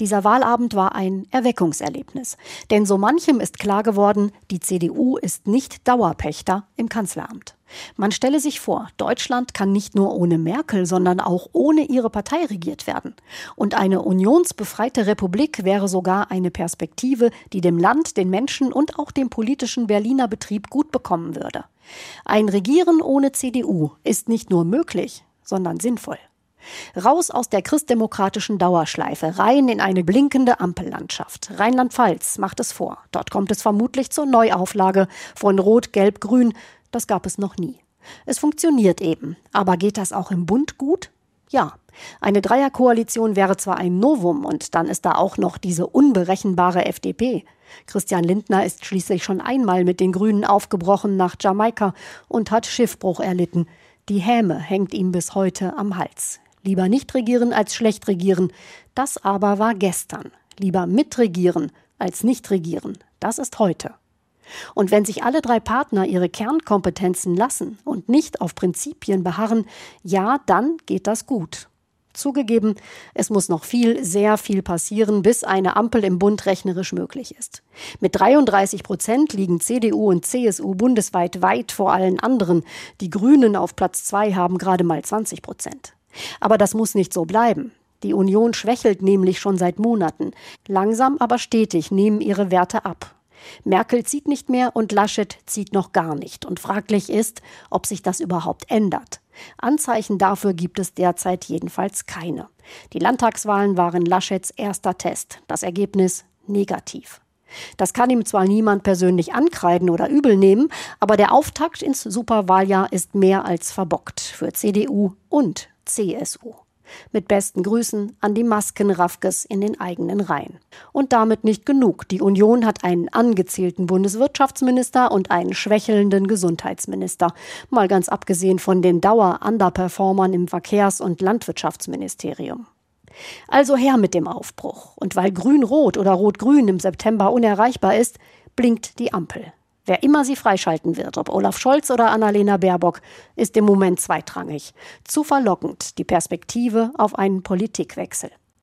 Dieser Wahlabend war ein Erweckungserlebnis. Denn so manchem ist klar geworden, die CDU ist nicht Dauerpächter im Kanzleramt. Man stelle sich vor, Deutschland kann nicht nur ohne Merkel, sondern auch ohne ihre Partei regiert werden. Und eine unionsbefreite Republik wäre sogar eine Perspektive, die dem Land, den Menschen und auch dem politischen Berliner Betrieb gut bekommen würde. Ein Regieren ohne CDU ist nicht nur möglich, sondern sinnvoll. Raus aus der christdemokratischen Dauerschleife, rein in eine blinkende Ampellandschaft. Rheinland-Pfalz macht es vor. Dort kommt es vermutlich zur Neuauflage von Rot, Gelb, Grün. Das gab es noch nie. Es funktioniert eben. Aber geht das auch im Bund gut? Ja. Eine Dreierkoalition wäre zwar ein Novum und dann ist da auch noch diese unberechenbare FDP. Christian Lindner ist schließlich schon einmal mit den Grünen aufgebrochen nach Jamaika und hat Schiffbruch erlitten. Die Häme hängt ihm bis heute am Hals. Lieber nicht regieren als schlecht regieren. Das aber war gestern. Lieber mitregieren als nicht regieren. Das ist heute. Und wenn sich alle drei Partner ihre Kernkompetenzen lassen und nicht auf Prinzipien beharren, ja, dann geht das gut. Zugegeben, es muss noch viel, sehr viel passieren, bis eine Ampel im Bund rechnerisch möglich ist. Mit 33 Prozent liegen CDU und CSU bundesweit weit vor allen anderen. Die Grünen auf Platz zwei haben gerade mal 20 Prozent. Aber das muss nicht so bleiben. Die Union schwächelt nämlich schon seit Monaten. Langsam aber stetig nehmen ihre Werte ab. Merkel zieht nicht mehr und Laschet zieht noch gar nicht. Und fraglich ist, ob sich das überhaupt ändert. Anzeichen dafür gibt es derzeit jedenfalls keine. Die Landtagswahlen waren Laschets erster Test. Das Ergebnis negativ. Das kann ihm zwar niemand persönlich ankreiden oder übel nehmen, aber der Auftakt ins Superwahljahr ist mehr als verbockt für CDU und CSU. Mit besten Grüßen an die Maskenraffkes in den eigenen Reihen. Und damit nicht genug. Die Union hat einen angezählten Bundeswirtschaftsminister und einen schwächelnden Gesundheitsminister. Mal ganz abgesehen von den Dauer-Underperformern im Verkehrs- und Landwirtschaftsministerium. Also her mit dem Aufbruch. Und weil Grün-Rot oder Rot-Grün im September unerreichbar ist, blinkt die Ampel. Wer immer sie freischalten wird, ob Olaf Scholz oder Annalena Baerbock, ist im Moment zweitrangig. Zu verlockend die Perspektive auf einen Politikwechsel.